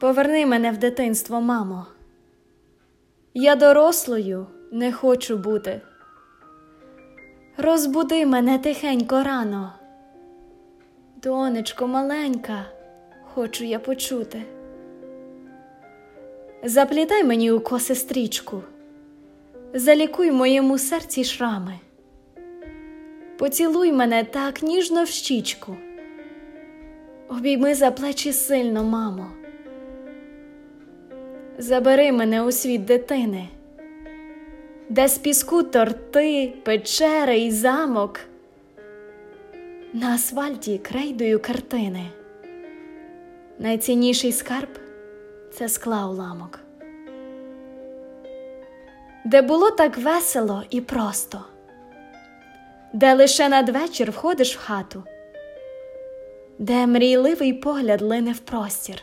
Поверни мене в дитинство, мамо. Я дорослою не хочу бути. Розбуди мене тихенько рано. Донечко маленька, хочу я почути. Заплітай мені у коси стрічку, залікуй моєму серці шрами. Поцілуй мене так ніжно в щічку. Обійми за плечі сильно, мамо. Забери мене у світ дитини, де з піску торти, печери і замок, на асфальті крейдою картини. Найцінніший скарб це скла уламок, де було так весело і просто, де лише надвечір входиш в хату, де мрійливий погляд лине в простір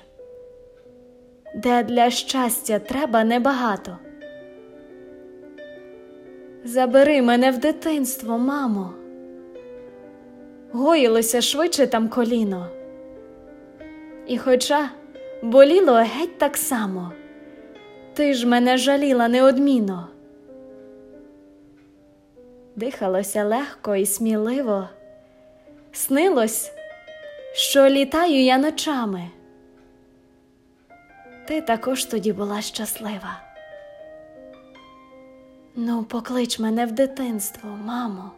де для щастя треба небагато. Забери мене в дитинство, мамо. Гоїлося швидше там коліно. І хоча боліло геть так само, ти ж мене жаліла неодмінно. Дихалося легко і сміливо, снилось, що літаю я ночами. Ти також тоді була щаслива. Ну, поклич мене в дитинство, мамо.